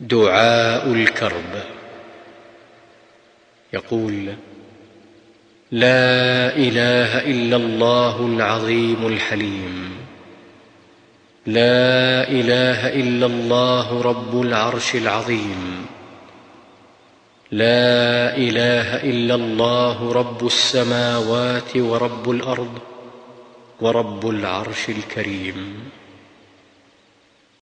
دعاء الكرب. يقول لا إله إلا الله العظيم الحليم. لا إله إلا الله رب العرش العظيم. لا إله إلا الله رب السماوات ورب الأرض ورب العرش الكريم.